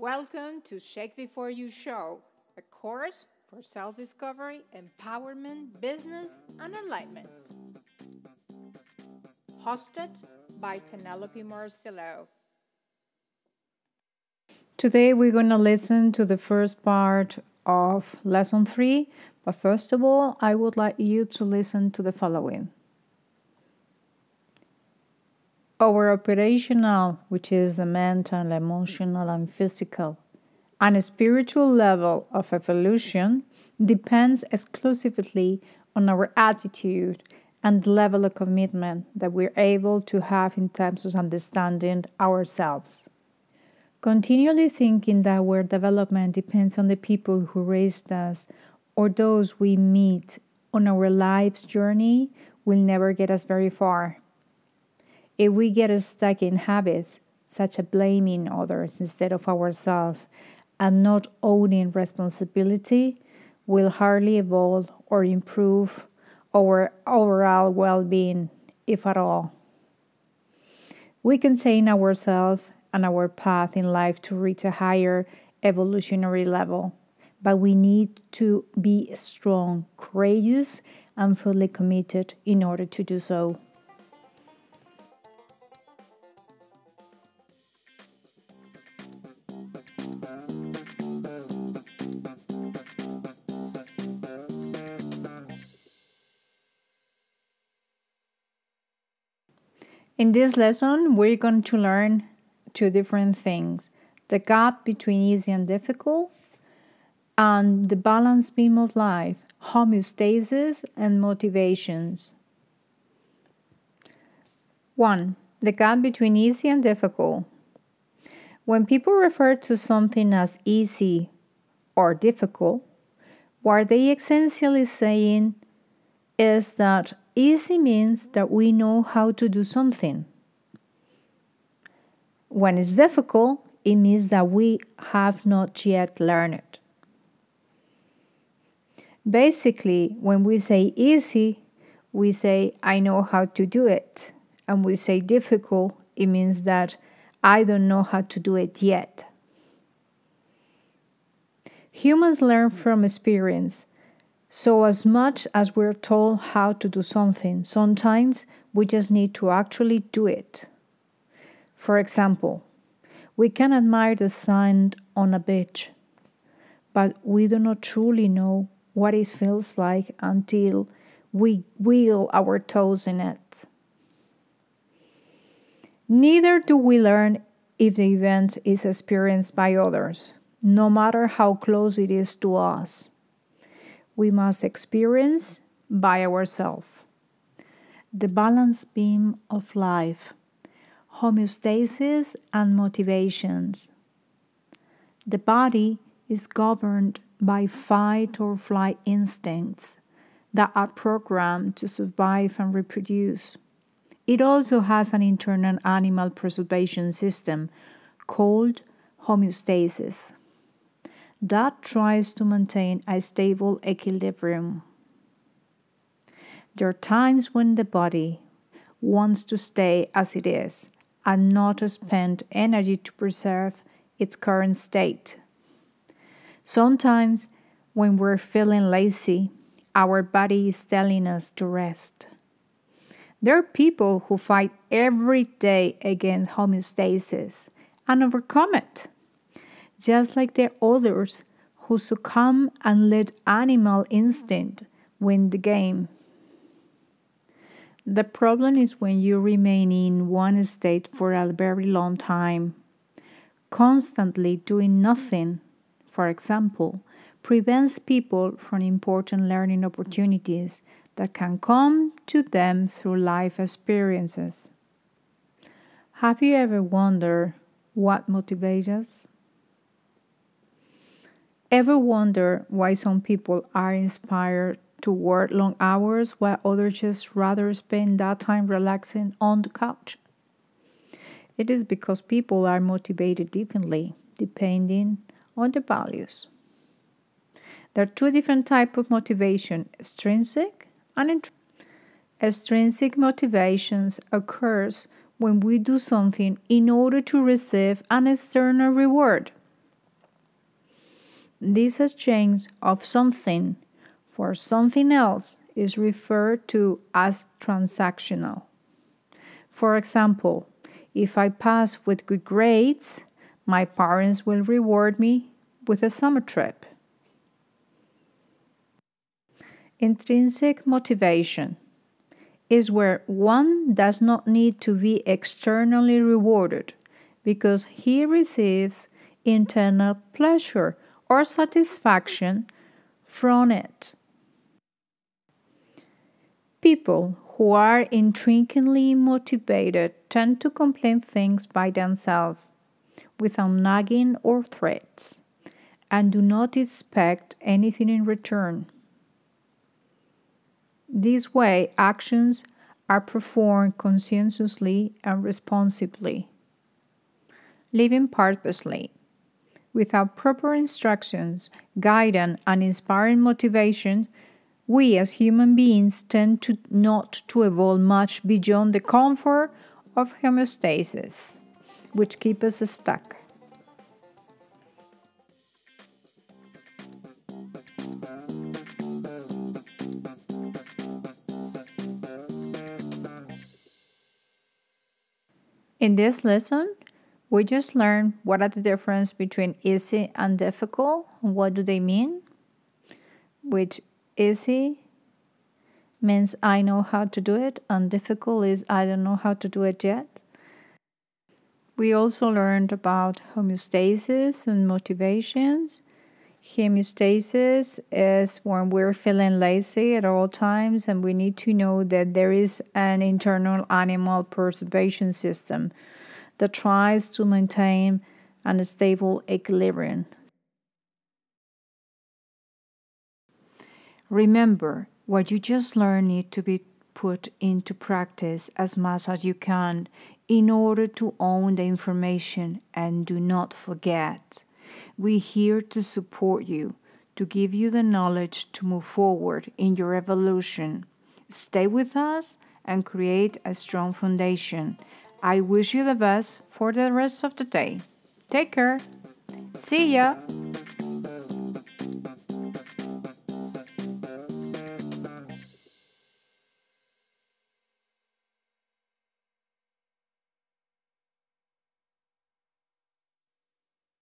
Welcome to Shake Before You Show, a course for self discovery, empowerment, business, and enlightenment. Hosted by Penelope Marcelo. Today we're going to listen to the first part of lesson three, but first of all, I would like you to listen to the following. Our operational, which is the mental, emotional, and physical, and spiritual level of evolution depends exclusively on our attitude and level of commitment that we're able to have in terms of understanding ourselves. Continually thinking that our development depends on the people who raised us or those we meet on our life's journey will never get us very far. If we get stuck in habits such as blaming others instead of ourselves and not owning responsibility, we'll hardly evolve or improve our overall well being, if at all. We can contain ourselves and our path in life to reach a higher evolutionary level, but we need to be strong, courageous, and fully committed in order to do so. In this lesson, we're going to learn two different things the gap between easy and difficult, and the balance beam of life, homeostasis, and motivations. 1. The gap between easy and difficult. When people refer to something as easy or difficult, what they essentially saying is that Easy means that we know how to do something. When it's difficult, it means that we have not yet learned it. Basically, when we say easy, we say, I know how to do it. And we say difficult, it means that I don't know how to do it yet. Humans learn from experience, so, as much as we're told how to do something, sometimes we just need to actually do it. For example, we can admire the sand on a beach, but we do not truly know what it feels like until we wheel our toes in it. Neither do we learn if the event is experienced by others, no matter how close it is to us we must experience by ourselves. The balance beam of life, homeostasis, and motivations. The body is governed by fight or flight instincts that are programmed to survive and reproduce. It also has an internal animal preservation system called homeostasis that tries to maintain a stable equilibrium. There are times when the body wants to stay as it is and not spend energy to preserve its current state. Sometimes, when we're feeling lazy, our body is telling us to rest. There are people who fight every day against homeostasis and overcome it just like the others who succumb and let animal instinct win the game. The problem is when you remain in one state for a very long time. Constantly doing nothing, for example, prevents people from important learning opportunities that can come to them through life experiences. Have you ever wondered what motivates us? Ever wonder why some people are inspired to work long hours while others just rather spend that time relaxing on the couch? It is because people are motivated differently depending on their values. There are two different types of motivation extrinsic and intrinsic. Extrinsic motivations occurs when we do something in order to receive an external reward This exchange of something for something else is referred to as transactional. For example, if I pass with good grades, my parents will reward me with a summer trip. Intrinsic motivation is where one does not need to be externally rewarded because he receives internal pleasure or satisfaction from it. People who are intrinsically motivated tend to complete things by themselves without nagging or threats and do not expect anything in return. This way, actions are performed conscientiously and responsibly. Living purposely, without proper instructions, guidance, and inspiring motivation, we as human beings tend to not to evolve much beyond the comfort of homeostasis, which keep us stuck. In this lesson, we just learned what are the difference between easy and difficult. What do they mean? Which easy means I know how to do it, and difficult is I don't know how to do it yet. We also learned about homeostasis and motivations. Homeostasis is when we're feeling lazy at all times, and we need to know that there is an internal animal preservation system that tries to maintain an stable equilibrium. Remember, what you just learned need to be put into practice as much as you can in order to own the information and do not forget we're here to support you, to give you the knowledge to move forward in your evolution. Stay with us and create a strong foundation. I wish you the best for the rest of the day. Take care. See ya.